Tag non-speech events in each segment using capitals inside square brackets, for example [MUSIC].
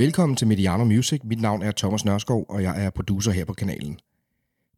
Velkommen til Mediano Music. Mit navn er Thomas Nørskov, og jeg er producer her på kanalen.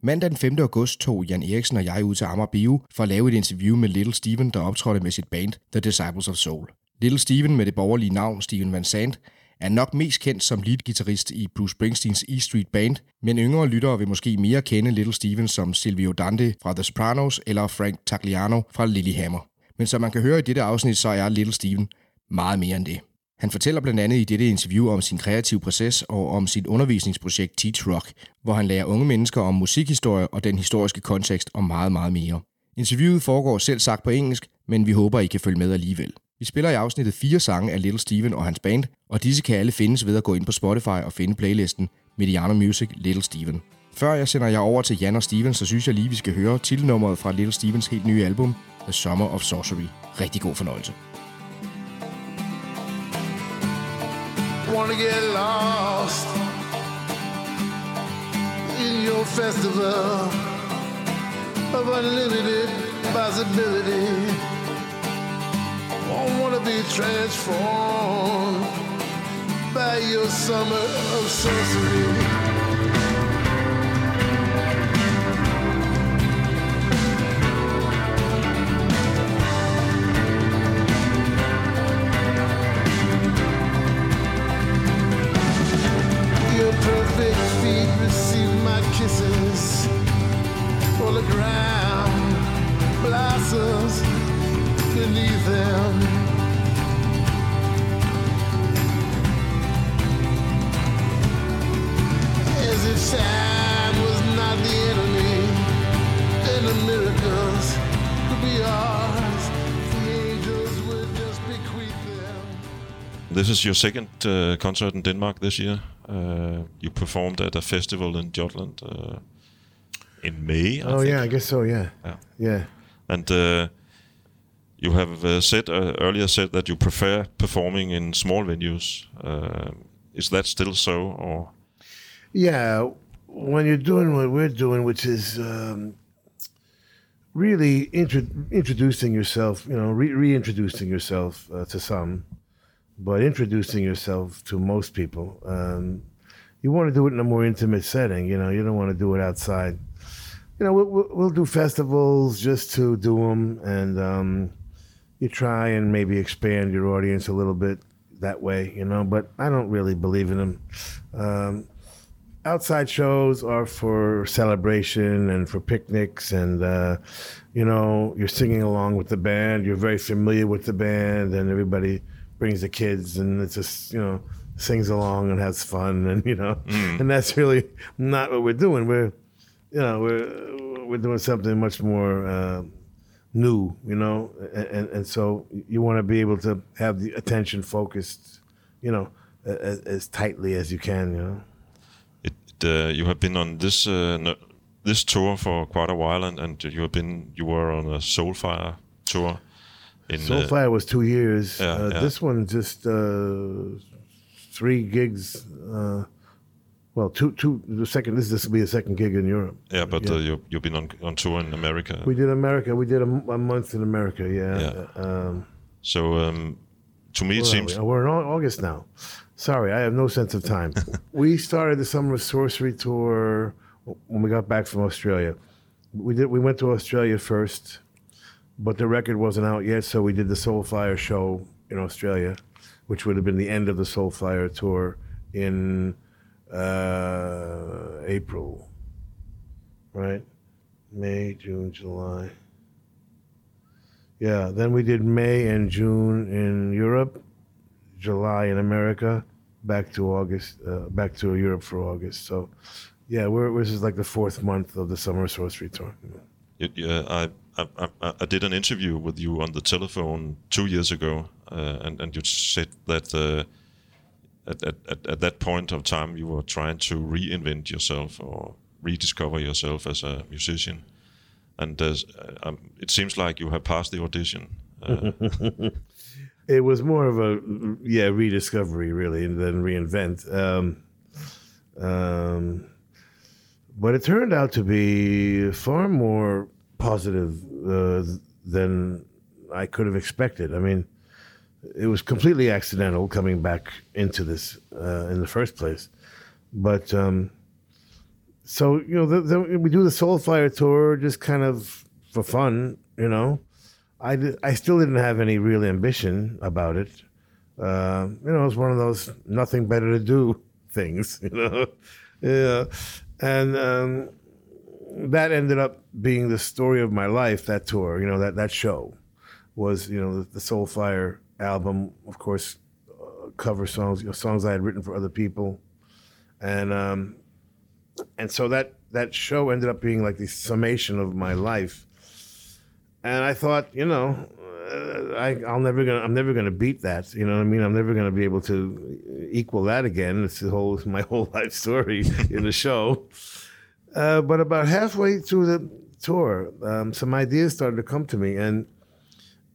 Mandag den 5. august tog Jan Eriksen og jeg ud til Amager Bio for at lave et interview med Little Steven, der optrådte med sit band The Disciples of Soul. Little Steven med det borgerlige navn Steven Van Sant er nok mest kendt som leadgitarrist i Bruce Springsteens E Street Band, men yngre lyttere vil måske mere kende Little Steven som Silvio Dante fra The Sopranos eller Frank Tagliano fra Lilyhammer. Men som man kan høre i dette afsnit, så er Little Steven meget mere end det. Han fortæller blandt andet i dette interview om sin kreative proces og om sit undervisningsprojekt Teach Rock, hvor han lærer unge mennesker om musikhistorie og den historiske kontekst og meget, meget mere. Interviewet foregår selv sagt på engelsk, men vi håber, I kan følge med alligevel. Vi spiller i afsnittet fire sange af Little Steven og hans band, og disse kan alle findes ved at gå ind på Spotify og finde playlisten Mediano Music Little Steven. Før jeg sender jer over til Jan og Steven, så synes jeg lige, vi skal høre titelnummeret fra Little Stevens helt nye album, The Summer of Sorcery. Rigtig god fornøjelse. Wanna get lost in your festival of unlimited possibility. Won't wanna be transformed by your summer of sorcery. Kisses. The ground blossoms beneath them. As if time was not the enemy, and the miracles could be ours. The just them. This is your second uh, concert in Denmark this year. Uh, you performed at a festival in Jutland uh, in May. I Oh think. yeah, I guess so. Yeah, Yeah. yeah. And uh, you have uh, said uh, earlier said that you prefer performing in small venues. Uh, is that still so, or Yeah, when you're doing what we're doing, which is um, really intro- introducing yourself, you know, re- reintroducing yourself uh, to some, but introducing yourself to most people. Um, you want to do it in a more intimate setting. You know, you don't want to do it outside. You know, we'll, we'll, do festivals just to do them, and um, you try and maybe expand your audience a little bit that way. You know, but I don't really believe in them. Um, outside shows are for celebration and for picnics and uh, you know you're singing along with the band you're very familiar with the band and everybody brings the kids and it's just you know sings along and has fun and you know and that's really not what we're doing. We're you know we're we're doing something much more uh, new you know and, and, and so you want to be able to have the attention focused you know as, as tightly as you can you know? It, uh, you have been on this uh, no, this tour for quite a while, and, and you have been you were on a Soulfire tour. In uh, Soulfire was two years. yeah, uh, yeah. This one just uh, three gigs. Uh, well, two, two. The second. This this will be the second gig in Europe. yeah, but yeah. Uh, you you've been on on tour in America. We did America. We did a month in America. Yeah. Yeah. Um, so um, to me, it seems we? Oh, we're in August now. Sorry, I have no sense of time. [LAUGHS] we started the Summer of Sorcery tour when we got back from Australia. We did. We went to Australia first, but the record wasn't out yet, so we did the Soulfire show in Australia, which would have been the end of the Soulfire tour in uh, April. Right, May, June, July. Yeah, then we did May and June in Europe, July in America, back to August, uh, back to Europe for August. So, yeah, we're this is like the fourth month of the summer sorcery tour. Yeah, I, I, I, I did an interview with you on the telephone two years ago, uh, and and you said that uh, at, at at at that point of time you were trying to reinvent yourself or rediscover yourself as a musician, and uh, um, it seems like you have passed the audition. Uh, [LAUGHS] It was more of a yeah rediscovery really than reinvent. Um, um, but it turned out to be far more positive uh, than I could have expected. I mean, it was completely accidental coming back into this uh, in the first place. But um, so you know, the, the, we do the Soulfire tour just kind of for fun, you know. I, I still didn't have any real ambition about it. Uh, you know, it was one of those nothing better to do [LAUGHS] things, you know. [LAUGHS] yeah, and um, that ended up being the story of my life. That tour, you know, that that show was, you know, the, the Soulfire album, of course, uh, cover songs, you know, songs I had written for other people, and um, and so that that show ended up being like the summation of my life. And I thought, you know, uh, I, I'll never gonna, I'm never gonna beat that. You know what I mean? I'm never gonna be able to equal that again. It's the whole, [LAUGHS] my whole life story in the show. Uh, but about halfway through the tour, um, some ideas started to come to me, and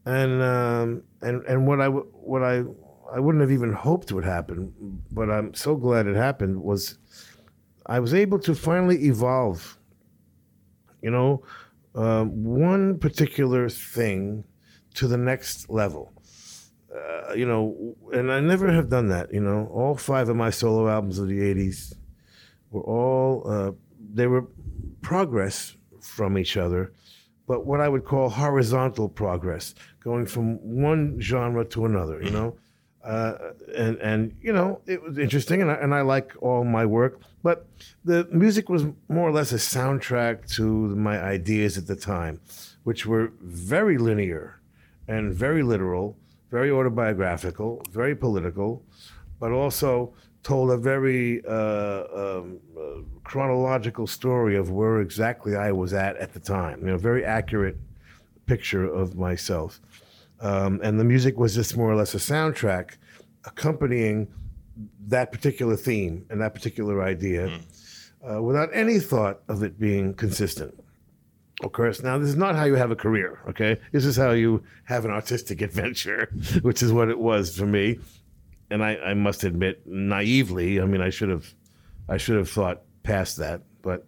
and um, and and what I what I I wouldn't have even hoped would happen, but I'm so glad it happened. Was I was able to finally evolve. You know, um, one particular thing to the next level. Uh, you know, and I never have done that. You know, all five of my solo albums of the '80s were all uh, they were progress from each other, but what I would call horizontal progress, going from one genre to another. You know, uh, and and you know it was interesting, and I, and I like all my work, but the music was more or less a soundtrack to my ideas at the time, which were very linear and very literal, very autobiographical, very political, but also told a very uh, um, uh, chronological story of where exactly I was at at the time. You know, very accurate picture of myself. Um, and the music was just more or less a soundtrack accompanying that particular theme and that particular idea uh, without any thought of it being consistent. Of course, now this is not how you have a career, okay? This is how you have an artistic [LAUGHS] adventure, which is what it was for me. And I, I must admit, naively, I mean, I should have, I should have thought past that, but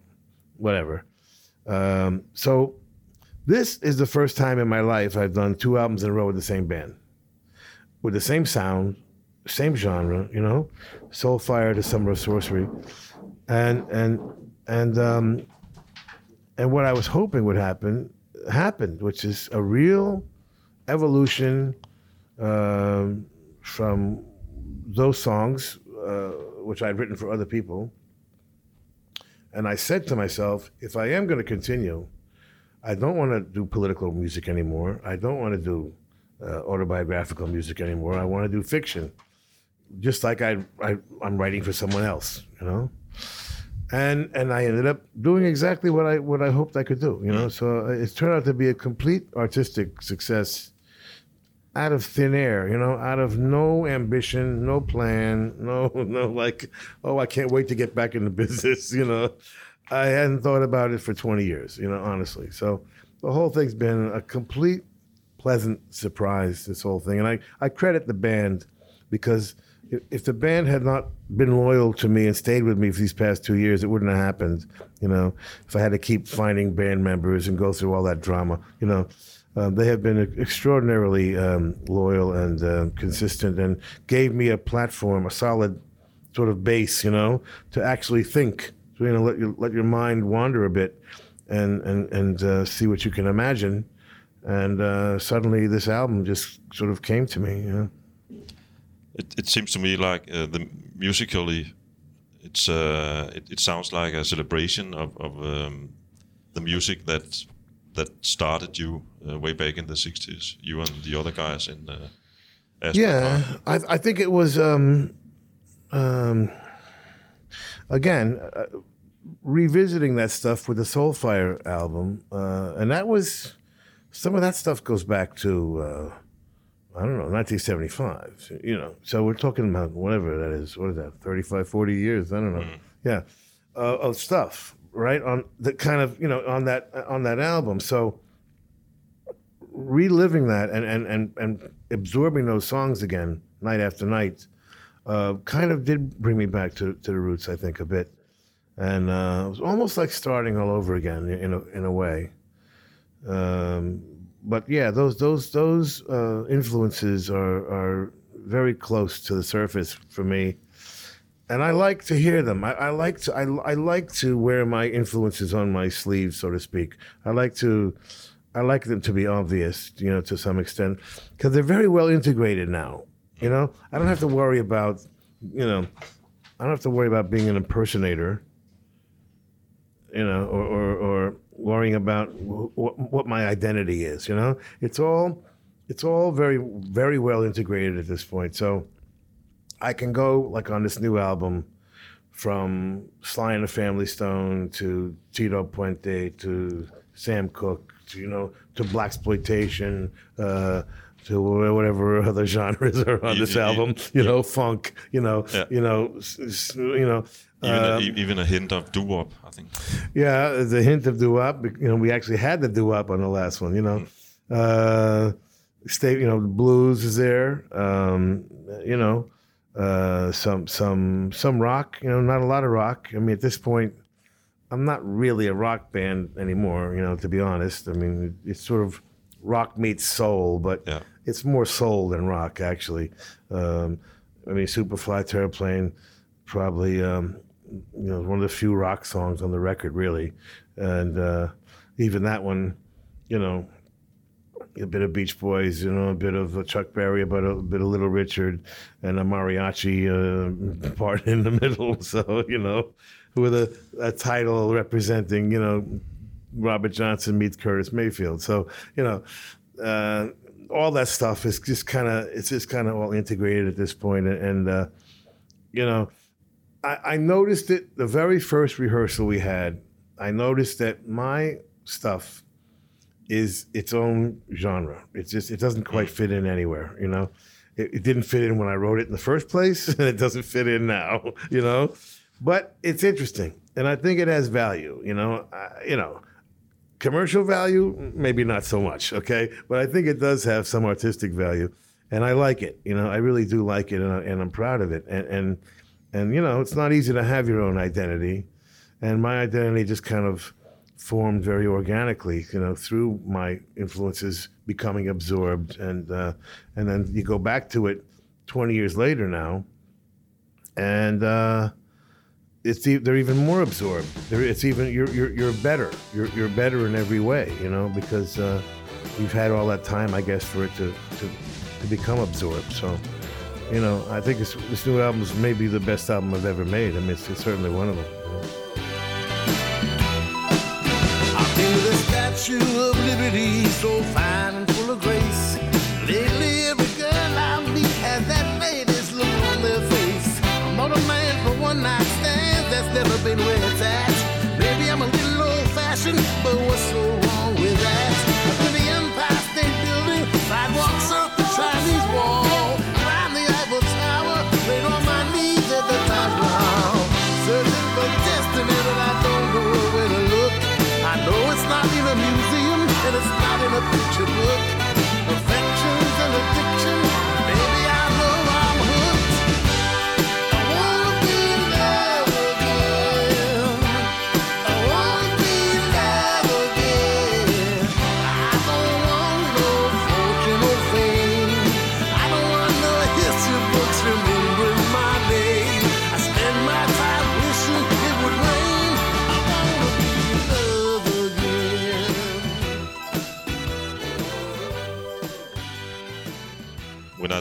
whatever. Um, so this is the first time in my life I've done two albums in a row with the same band, with the same sound, same genre, you know, Soulfire to Summer of Sorcery, and and and um, and what I was hoping would happen happened, which is a real evolution um, from those songs, uh, which I'd written for other people. And I said to myself, if I am going to continue, I don't want to do political music anymore. I don't want to do uh, autobiographical music anymore. I want to do fiction, just like I, I I'm writing for someone else, you know. And and I ended up doing exactly what I what I hoped I could do, you know. So uh, it turned out to be a complete artistic success, out of thin air, you know, out of no ambition, no plan, [LAUGHS] no no like, oh, I can't wait to get back in the [LAUGHS] business, you know. I hadn't thought about it for 20 years, you know, honestly. So the whole thing's been a complete pleasant surprise, this whole thing. And I, I credit the band because if, if the band had not been loyal to me and stayed with me for these past two years, it wouldn't have happened, you know, if I had to keep finding band members and go through all that drama, you know. Um, they have been extraordinarily um, loyal and uh, consistent and gave me a platform, a solid sort of base, you know, to actually think so, you know, let your let your mind wander a bit, and and and uh, see what you can imagine. And uh, suddenly, this album just sort of came to me. You know? It, it seems to me like uh, the musically, it's uh, it, it sounds like a celebration of, of um, the music that that started you uh, way back in the '60s. You and the other guys in. Uh, Aspen Yeah, I, I think it was. Um, um, again, uh, revisiting that stuff with the Soulfire album, uh, and that was some of that stuff goes back to uh, I don't know 1975. You know, so we're talking about whatever that is. What is that? 35, 40 years? I don't know. Yeah, uh, of stuff right on the kind of you know on that on that album. So reliving that and and and, and absorbing those songs again night after night uh, kind of did bring me back to, to the roots, I think, a bit. And uh, it was almost like starting all over again in a, in a way. Um, but yeah, those those those uh, influences are are very close to the surface for me, and I like to hear them. I, I like to I, I like to wear my influences on my sleeve, so to speak. I like to I like them to be obvious, you know, to some extent, because they're very well integrated now. You know, I don't have to worry about, you know, I don't have to worry about being an impersonator. You know, or or, or worrying about wh- wh- what my identity is. You know, it's all it's all very very well integrated at this point. So I can go like on this new album from Sly and the Family Stone to Tito Puente to Sam Cooke to you know to blaxploitation uh, to whatever [LAUGHS] other genres are on You- this you- album. You know, funk. You know, Yeah. you know, you know. Even, um, e- even a hint of doo wop, I think. yeah, a hint of doo-wop. You know, we actually had the doo-wop on the last one. You know, uh, state. You know, the blues is there. Um, you know, uh, some some some rock. You know, not a lot of rock. I mean, at this point, I'm not really a rock band anymore. You know, to be honest. I mean, it's sort of rock meets soul, but Yeah. it's more soul than rock actually. Um, I mean, Superfly Terraplane, probably um, you know one of the few rock songs on the record, really, and uh, even that one, you know, a bit of Beach Boys, you know, a bit of Chuck Berry, but a bit of Little Richard, and a mariachi uh, [LAUGHS] part in the middle. [LAUGHS] So you know, with a, a title representing, you know, Robert Johnson meets Curtis Mayfield. So you know, uh, all that stuff is just kind of it's just kind of all integrated at this point, and, and uh, you know, I, I noticed it the very first rehearsal we had. I noticed that my stuff is its own genre. It's just it doesn't quite mm. fit in anywhere. You know, it, it didn't fit in when I wrote it in the first place, [LAUGHS] and it doesn't fit in now. [LAUGHS] You know, but it's interesting, and I think it has value. You know, I, you know, commercial value maybe not so much. Okay, but I think it does have some artistic value, and I like it. You know, I really do like it, and, I, and I'm proud of it. And and and you know, it's not easy to have your own identity, and my identity just kind of formed very organically, you know, through my influences becoming absorbed, and uh, and then you go back to it 20 years later now, and uh, it's they're even more absorbed. They're, it's even you're, you're you're better. You're you're better in every way, you know, because uh, you've had all that time, I guess, for it to to, to become absorbed. So. You know, I think this, this new album is maybe the best album I've ever made. I mean, it's, it's certainly one of them. you know. Statue of Liberty, so fine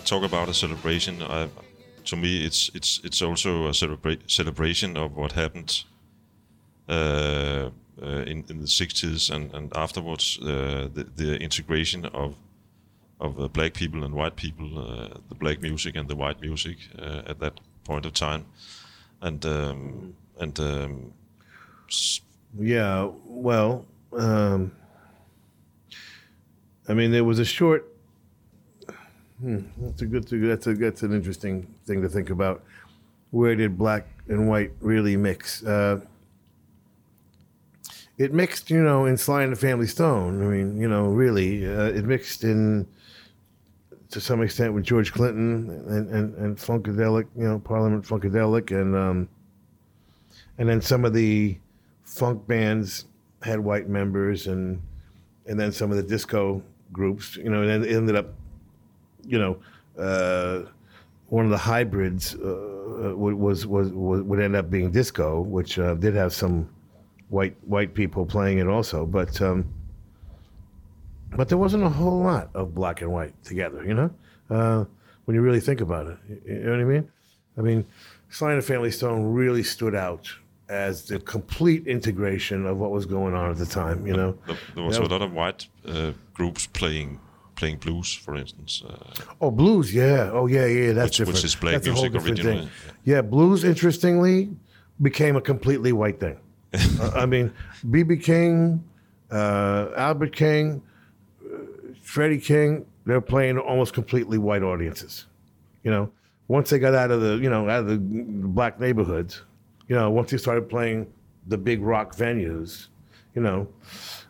talk about a celebration, I, to me it's it's it's also a celebra- celebration of what happened uh, uh, in in the '60s and and afterwards, uh, the the integration of of uh, black people and white people, uh, the black music and the white music uh, at that point of time, and um, and um, Yeah, well, um, I mean, there was a short. Hmm, that's a good. That's a that's an interesting thing to think about. Where did black and white really mix? Uh, it mixed, you know, in Sly and the Family Stone. I mean, you know, really, uh, it mixed in to some extent with George Clinton and and, and Funkadelic, you know, Parliament Funkadelic, and um, and then some of the funk bands had white members and and then some of the disco groups. You know, and it ended up, you know, uh, one of the hybrids uh, was, was was would end up being disco, which uh, did have some white white people playing it also, but um, but there wasn't a whole lot of black and white together. You know, uh, when you really think about it, you know what I mean? I mean, Sly and the Family Stone really stood out as the complete integration of what was going on at the time. You know, There, was Yeah. a lot of white uh, groups playing playing blues, for instance. Uh, Oh, blues, yeah. Oh, yeah, yeah. That's Which- different. which is That's music originally, thing. Yeah, blues, interestingly, became a completely white thing. [LAUGHS] I mean, BB King, uh, Albert King, uh, Freddie King, they're playing almost completely white audiences. You know, once they got out of the, you know, out of the black neighborhoods, you know, once they started playing the big rock venues, you know,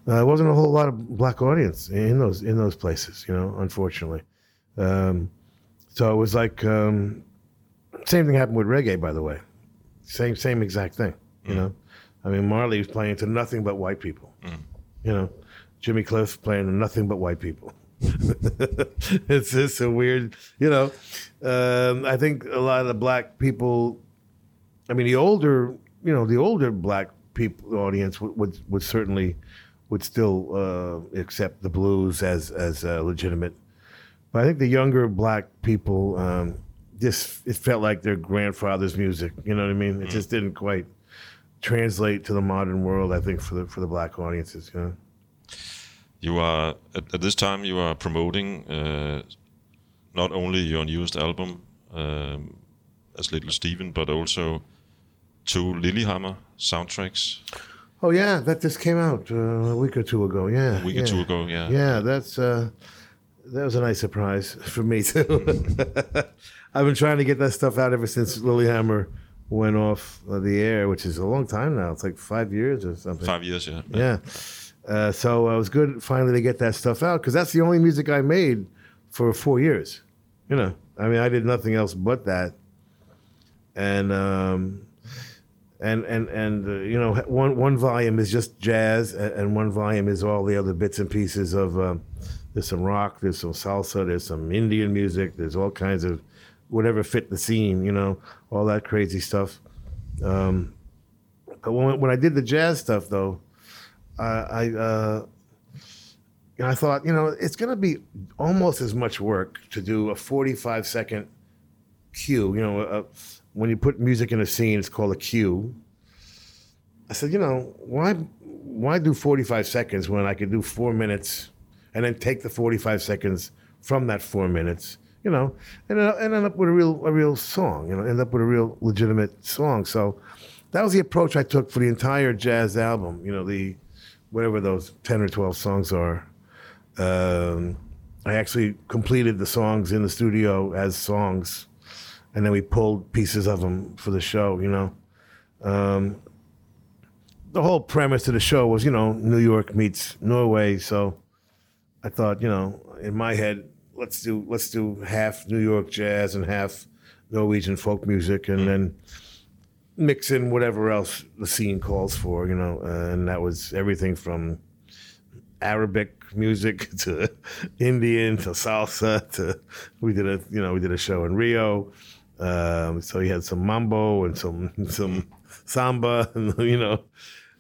uh, there wasn't a whole lot of black audience in those in those places. You know, unfortunately. Um, so it was like um, same thing happened with reggae, by the way. Same same exact thing. You know, I mean Marley was playing to nothing but white people. You know, Jimmy Cliff playing to nothing but white people. [LAUGHS] it's just a weird, you know. Um, I think a lot of the black people. I mean, the older, you know, the older black people audience would would, would certainly would still uh, accept the blues as as uh, legitimate. But I think the younger black people um, just it felt like their grandfather's music. You know what I mean? It just didn't quite translate to the modern world. I think for the for the black audiences. You know. you are at, at this time you are promoting uh, not only your newest album um, as Little Steven, but also two Lilyhammer soundtracks Oh yeah, that just came out uh, a week or two ago. Yeah, a week yeah. or two ago. Yeah, Yeah, that's uh, that was a nice surprise [LAUGHS] for me too. [LAUGHS] I've been trying to get that stuff out ever since Lilyhammer went off the air, which is a long time now. It's like five years or something. five years. Yeah, Yeah. Uh, so it was good finally to get that stuff out because that's the only music I made for four years. You know, I mean, I did nothing else but that. And um, and and and uh, you know, one one volume is just jazz, and one volume is all the other bits and pieces of. Um, there's some rock, there's some salsa, there's some Indian music, there's all kinds of whatever fit the scene, you know, all that crazy stuff. Um, but when, when I did the jazz stuff, though, I, I, uh, I thought, you know, it's going to be almost as much work to do a 45 second cue. You know, uh, when you put music in a scene, it's called a cue. I said, you know, why, why do 45 seconds when I could do four minutes and then take the 45 seconds from that four minutes, you know, and, end up with a real, a real song, you know, end up with a real legitimate song. So that was the approach I took for the entire jazz album. You know, the whatever those ten or twelve songs are. Um, I actually completed the songs in the studio as songs, and then we pulled pieces of them for the show. You know, um, the whole premise of the show was, you know, New York meets Norway. So I thought, you know, in my head, let's do let's do half New York jazz and half Norwegian folk music, and then mix in whatever else the scene calls for, you know, and that was everything from Arabic music [LAUGHS] to Indian to salsa to we did a you know we did a show in Rio, um, so he had some mambo and some [LAUGHS] some samba [LAUGHS] and you know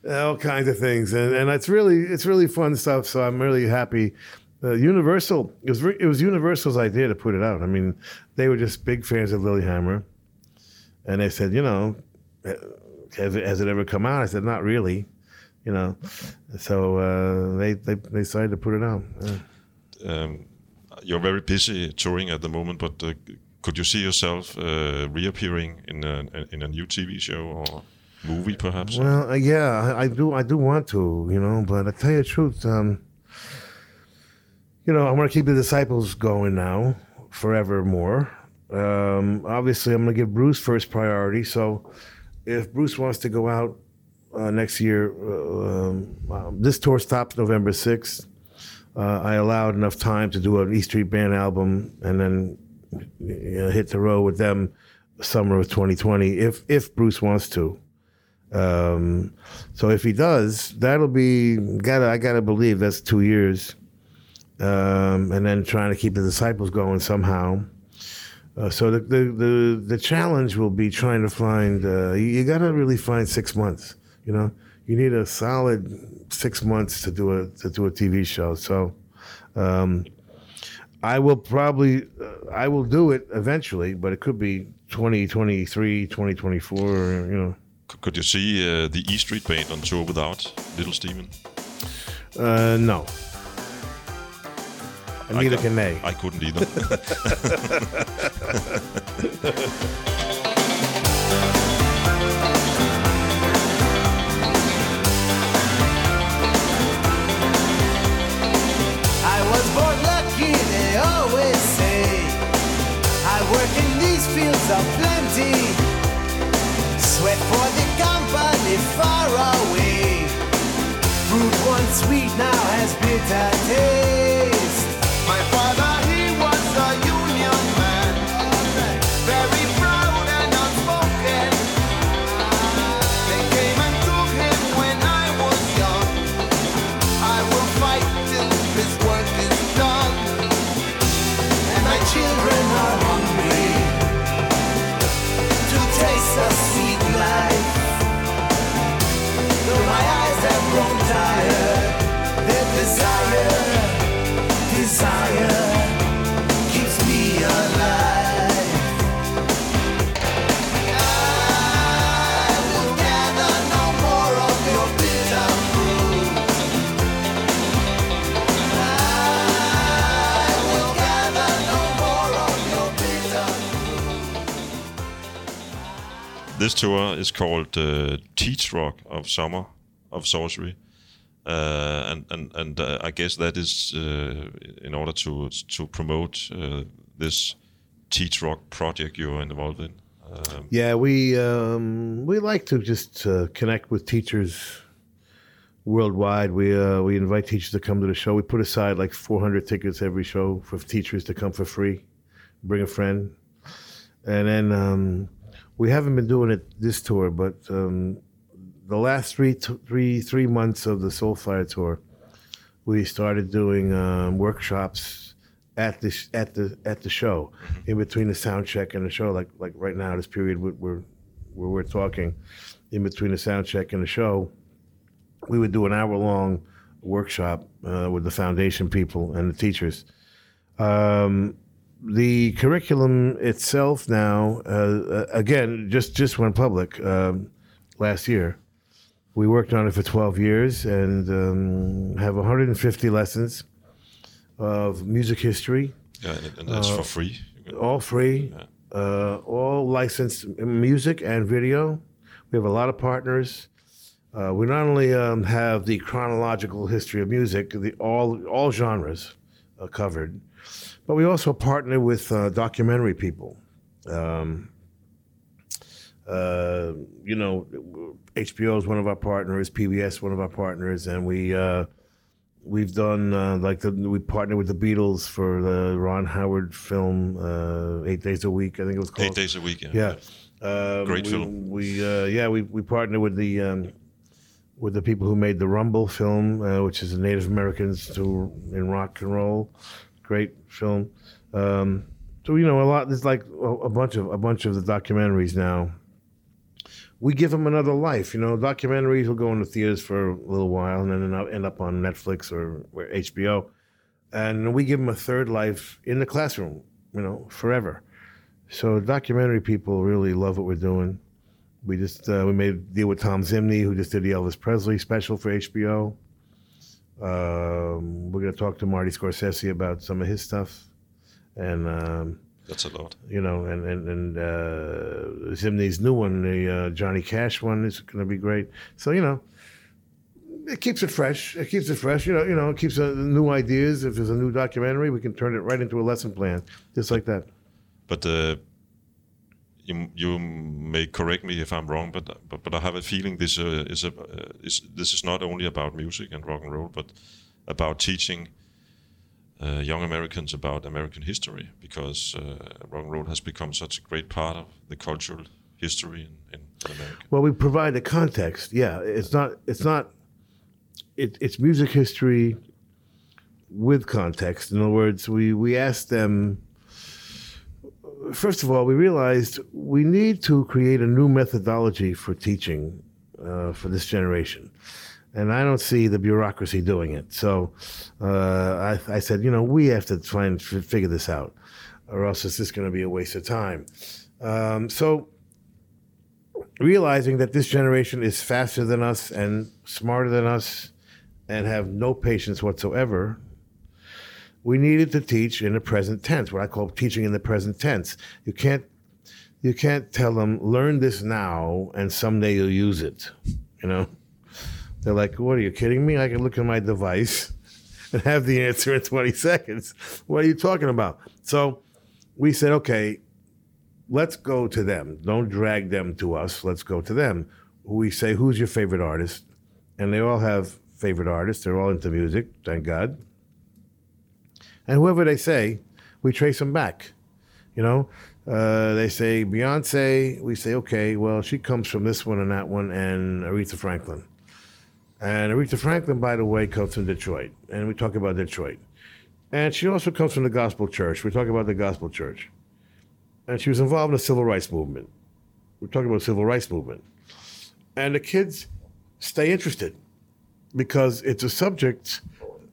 all kinds of things, and and it's really it's really fun stuff. So I'm really happy. Uh, Universal it was re- it was Universal's idea to put it out. I mean, they were just big fans of Lilyhammer, and they said, you know, has it, has it ever come out? I said, not really, you know. So uh, they, they they decided to put it out. Yeah. um, you're very busy touring at the moment, but uh, could you see yourself uh, reappearing in a in a new TV show or movie, perhaps? Well, uh, yeah, I, do I do want to, you know, but I tell you the truth, um, you know, I want to keep the disciples going now, forevermore. Um, obviously, I'm going to give Bruce first priority. So, if Bruce wants to go out uh, next year, uh, um, um, this tour stops November 6th. Uh, I allowed enough time to do an E Street Band album and then you know, hit the road with them summer of 2020 if if Bruce wants to. Um, so if he does, that'll be gotta I gotta believe that's two years. um, and then trying to keep the disciples going somehow. Uh, so the, the the the challenge will be trying to find. Uh, you, you got to really find six months. You know, you need a solid six months to do a to do a TV show. So. Um, I will probably, uh, I will do it eventually, but it could be 2023, 2024, you know. Could you see uh, the E Street Band on tour without Little Steven? Uh, no. And I neither ca- can they. I couldn't either. [LAUGHS] [LAUGHS] fields of plenty. Sweat for the company far away. Fruit once sweet now has bitter taste. Tour is called uh, Teach Rock of Summer of Sorcery. Uh, and and and uh, I guess that is uh, in order to to promote uh, this Teach Rock project you're involved in. Um, Yeah, we um, we like to just uh, connect with teachers worldwide. We uh, we invite teachers to come to the show. We put aside like 400 tickets every show for teachers to come for free. Bring a friend, and then um, we haven't been doing it this tour, but um, the last three t- three three months of the Soulfire tour, we started doing um, workshops at the sh- at the at the show, in between the sound check and the show. Like like right now, this period we- we're where we're talking, in between the sound check and the show, we would do an hour long workshop uh, with the foundation people and the teachers. Um, the curriculum itself now, uh, uh, again, just just went public um, last year. We worked on it for 12 years and um, have 150 lessons of music history, yeah, and, and that's for free. All free, uh, all licensed music and video. We have a lot of partners. Uh, we not only um, have the chronological history of music, the all all genres uh, covered, but we also partner with uh, documentary people. Um, uh, you know, HBO is one of our partners, PBS one of our partners, and we uh, we've done uh, like the we partnered with the Beatles for the Ron Howard film uh, Eight Days a Week, I think it was called. Eight days a week. Yeah. Yeah. Um, Great we, film. We uh, yeah we we partnered with the um, with the people who made the Rumble film, uh, which is the Native Americans to in rock and roll. Great film. Um, so you know a lot. There's like a, a bunch of a bunch of the documentaries now. We give them another life. You know, documentaries will go in the theaters for a little while and then end up on Netflix or or HBO, and we give them a third life in the classroom. You know, forever. So documentary people really love what we're doing. We just uh, we made a deal with Thom Zimny, who just did the Elvis Presley special for HBO. Um, we're gonna talk to Marty Scorsese about some of his stuff, and um, That's a lot. you know, and and, and uh, Zimny's new one, the uh, Johnny Cash one, is gonna be great. So you know, it keeps it fresh. It keeps it fresh. You know, you know, it keeps uh, new ideas. If there's a new documentary, we can turn it right into a lesson plan, just like that. But uh, you you may correct me if I'm wrong, but but, but I have a feeling this uh, is a uh, is this is not only about music and rock and roll, but about teaching uh, young Americans about American history because uh, rock and roll has become such a great part of the cultural history in, in America. Well, we provide the context. Yeah, it's not. It's not. It, it's music history with context. In other words, we, we asked them, first of all, we realized we need to create a new methodology for teaching uh, for this generation. And I don't see the bureaucracy doing it. So uh, I, I said, you know, we have to try and f- figure this out, or else it's just going to be a waste of time. Um, so realizing that this generation is faster than us and smarter than us and have no patience whatsoever, we needed to teach in the present tense, what I call teaching in the present tense. You can't you can't tell them learn this now and someday you'll use it. You know, they're like, "What are you kidding me? I can look at my device [LAUGHS] and have the answer in 20 seconds. What are you talking about?" So we said, "Okay, let's go to them. Don't drag them to us. Let's go to them." We say, "Who's your favorite artist?" And they all have favorite artists. They're all into music, thank God. And whoever they say, we trace them back. You know, uh, they say Beyonce. We say, okay, well, she comes from this one and that one, and Aretha Franklin. And Aretha Franklin, by the way, comes from Detroit, and we talk about Detroit. And she also comes from the Gospel Church. We talk about the Gospel Church. And she was involved in the Civil Rights Movement. We're talking about the Civil Rights Movement. And the kids stay interested because it's a subject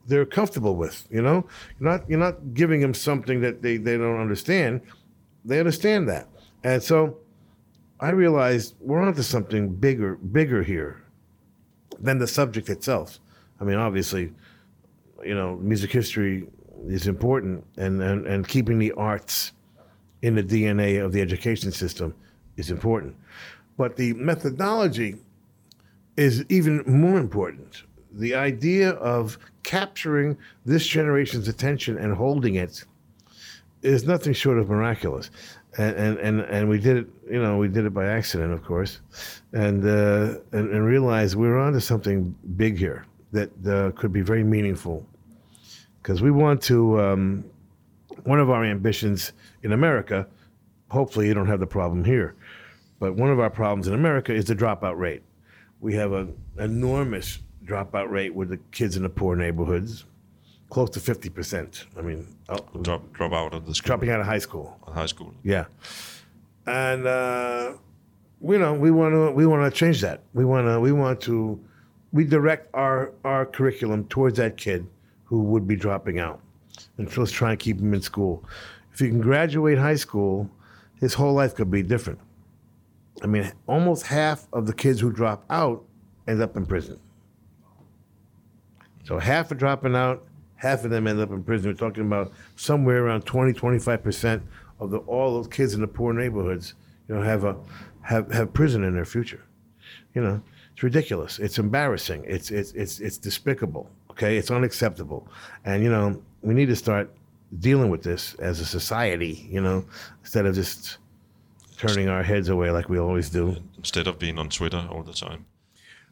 they're comfortable with. You know, you're not you're not giving them something that they, they don't understand. They understand that, and so I realized we're onto something bigger bigger here than the subject itself. I mean, obviously, you know, music history is important, and and, and keeping the arts in the DNA of the education system is important, but the methodology is even more important. The idea of capturing this generation's attention and holding it is nothing short of miraculous. And, and, and, and we did it, you know, we did it by accident, of course, and, uh, and, and realized we were onto something big here that uh, could be very meaningful. Because we want to, um, one of our ambitions in America, hopefully you don't have the problem here, but one of our problems in America is the dropout rate we have an enormous dropout rate with the kids in the poor neighborhoods, close to 50%. I mean, oh, Drop drop out of the school, dropping out of high school. high school. Yeah. And, uh, you know, we want to we want to change that. We want to we want to we direct our our curriculum towards that kid who would be dropping out, and so let's try and keep him in school. If he can graduate high school, his whole life could be different. I mean, almost half of the kids who drop out end up in prison. So half are dropping out, half of them end up in prison. We're talking about somewhere around 20, 25% of the, all those kids in the poor neighborhoods, you know, have a have, have prison in their future. You know, it's ridiculous. It's embarrassing. It's it's it's it's despicable. Okay, it's unacceptable. And you know, we need to start dealing with this as a society. You know, instead of just turning our heads away like we always do. Instead of being on Twitter all the time.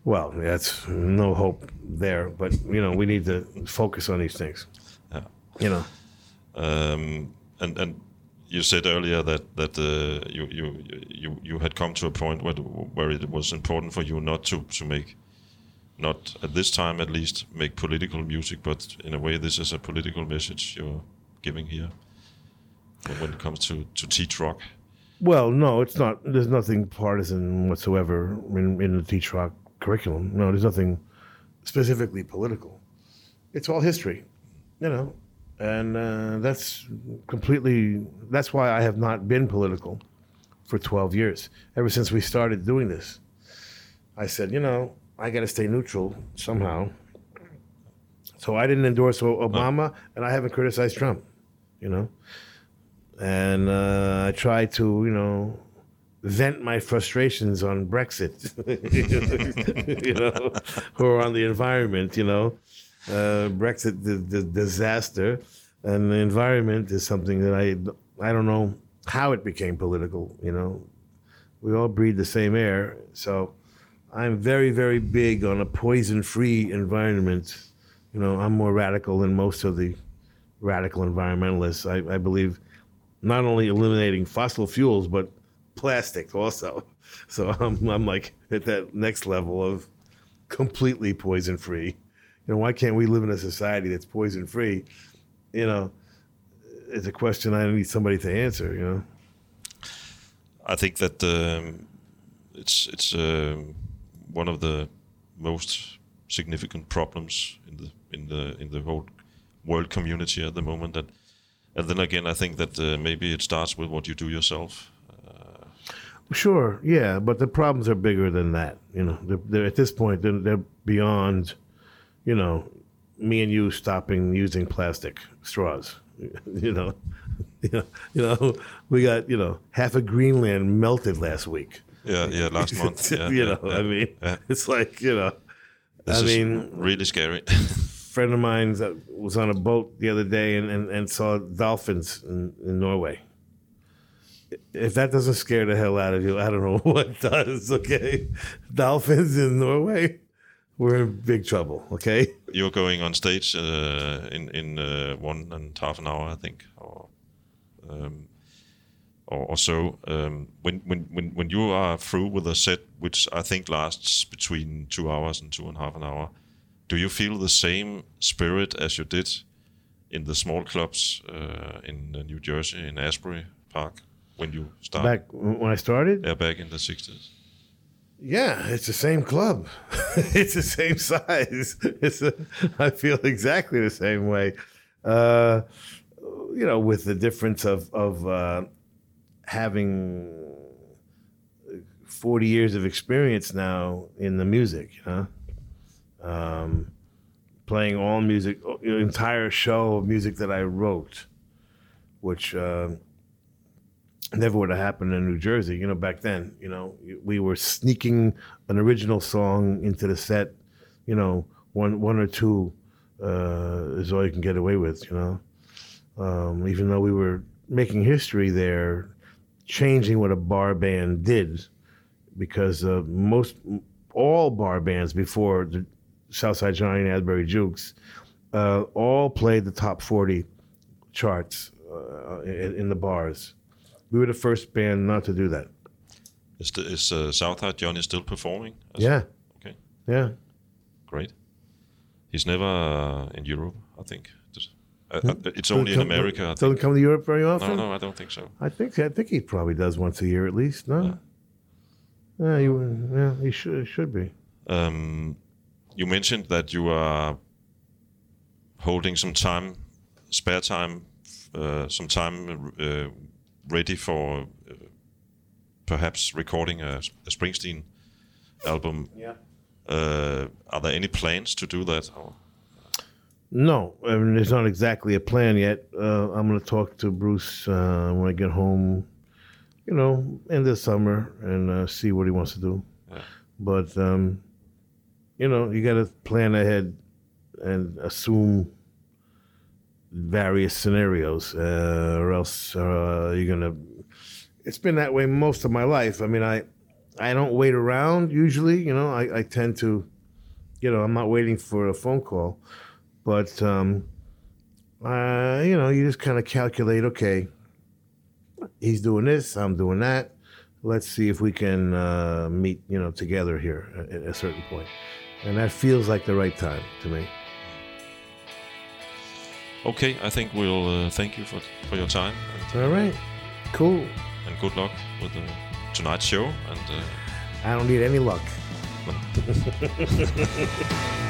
Well, that's no hope there. But you know, we need to focus on these things. Yeah. You know. Um, and and you said earlier that that uh, you you you you had come to a point where where it was important for you not to to make not at this time at least make political music, but in a way this is a political message you're giving here when it comes to to teach rock. Well, no, it's not. There's nothing partisan whatsoever in, in the Teach Rock curriculum. No, there's nothing specifically political. It's all history, you know, and uh, that's completely. That's why I have not been political for 12 years. Ever since we started doing this, I said, you know, I got to stay neutral somehow. So I didn't endorse Obama, and I haven't criticized Trump. You know, and uh, I try to, you know, vent my frustrations on Brexit, [LAUGHS] you know, or on the environment, you know. Uh, Brexit, the, the disaster, and the environment is something that I, I don't know how it became political, you know. We all breathe the same air, so I'm very, very big on a poison-free environment. You know, I'm more radical than most of the radical environmentalists. I, I believe not only eliminating fossil fuels but plastic also. So I'm I'm like at that next level of completely poison free, You know, why can't we live in a society that's poison free? You know, it's a question I need somebody to answer. You know. I think that um, it's it's um one of the most significant problems in the in the in the whole world community at the moment. That, and then again, I think that uh, maybe it starts with what you do yourself. Sure, yeah, but the problems are bigger than that. You know, they're, they're at this point they're, they're beyond, you know, me and you stopping using plastic straws. [LAUGHS] You know, you [LAUGHS] know, you know, we got you know half of Greenland melted last week. Yeah, yeah, last [LAUGHS] month. Yeah, you know, yeah, I mean, yeah. it's like you know, This I mean, really scary. friend of mine that uh, was on a boat the other day and, and, and saw dolphins in, in Norway. If that doesn't scare the hell out of you, I don't know [LAUGHS] what does. Okay, dolphins in Norway, we're in big trouble. Okay, You're going on stage uh, in in uh, one and half an hour, I think, or um, or, or so. Um, when when when when you are through with a set, which I think lasts between two hours and two and a half an hour, do you feel the same spirit as you did in the small clubs uh, in uh, New Jersey in Asbury Park when you started? back when I started, yeah, back in the sixties. Yeah, it's the same club. [LAUGHS] it's the same size. [LAUGHS] It's a, I feel exactly the same way. Uh, you know, with the difference of of uh, having forty years of experience now in the music. You know, um, playing all music, entire show of music that I wrote, which. Uh, never would have happened in New Jersey. You know, back then, you know, we were sneaking an original song into the set. You know, one one or two uh, is all you can get away with. You know, um, even though we were making history there, changing what a bar band did, because uh, most all bar bands before the Southside Johnny and Asbury Jukes uh, all played the top forty charts uh, in, in the bars. We were the first band not to do that. Is the, is uh, Southside Johnny still performing? Yeah, Okay. yeah. Great. He's never uh, in Europe, I think. Just- uh, uh, it's only in come- America. I Doesn't come to Europe very often. no, I don't think so. I think I think he probably does once a year at least. No. Yeah, you, yeah, he should he should be. Um, you mentioned that you are holding some time, spare time, uh, some time uh, ready for uh, perhaps recording a, a Springsteen album. Yeah. Uh, are there any plans to do that? Or? No, I mean, there's not exactly a plan yet. Uh, I'm going to talk to Bruce uh, when I get home, you know, in the summer and uh, see what he wants to do. Yeah. But, um, you know, you got to plan ahead and assume various scenarios, uh, or else uh, you're to. It's been that way most of my life. I mean, I, I don't wait around usually. You know, I, I tend to, you know, I'm not waiting for a phone call but um, uh, you know, you just kind of calculate. Okay, he's doing this, I'm doing that. Let's see if we can uh, meet, you know, together here at, at a certain point, and that feels like the right time to me. Okay, I think we'll uh, thank you for for your time and, All right, cool. and good luck with the tonight's show. And uh, I don't need any luck. [LAUGHS]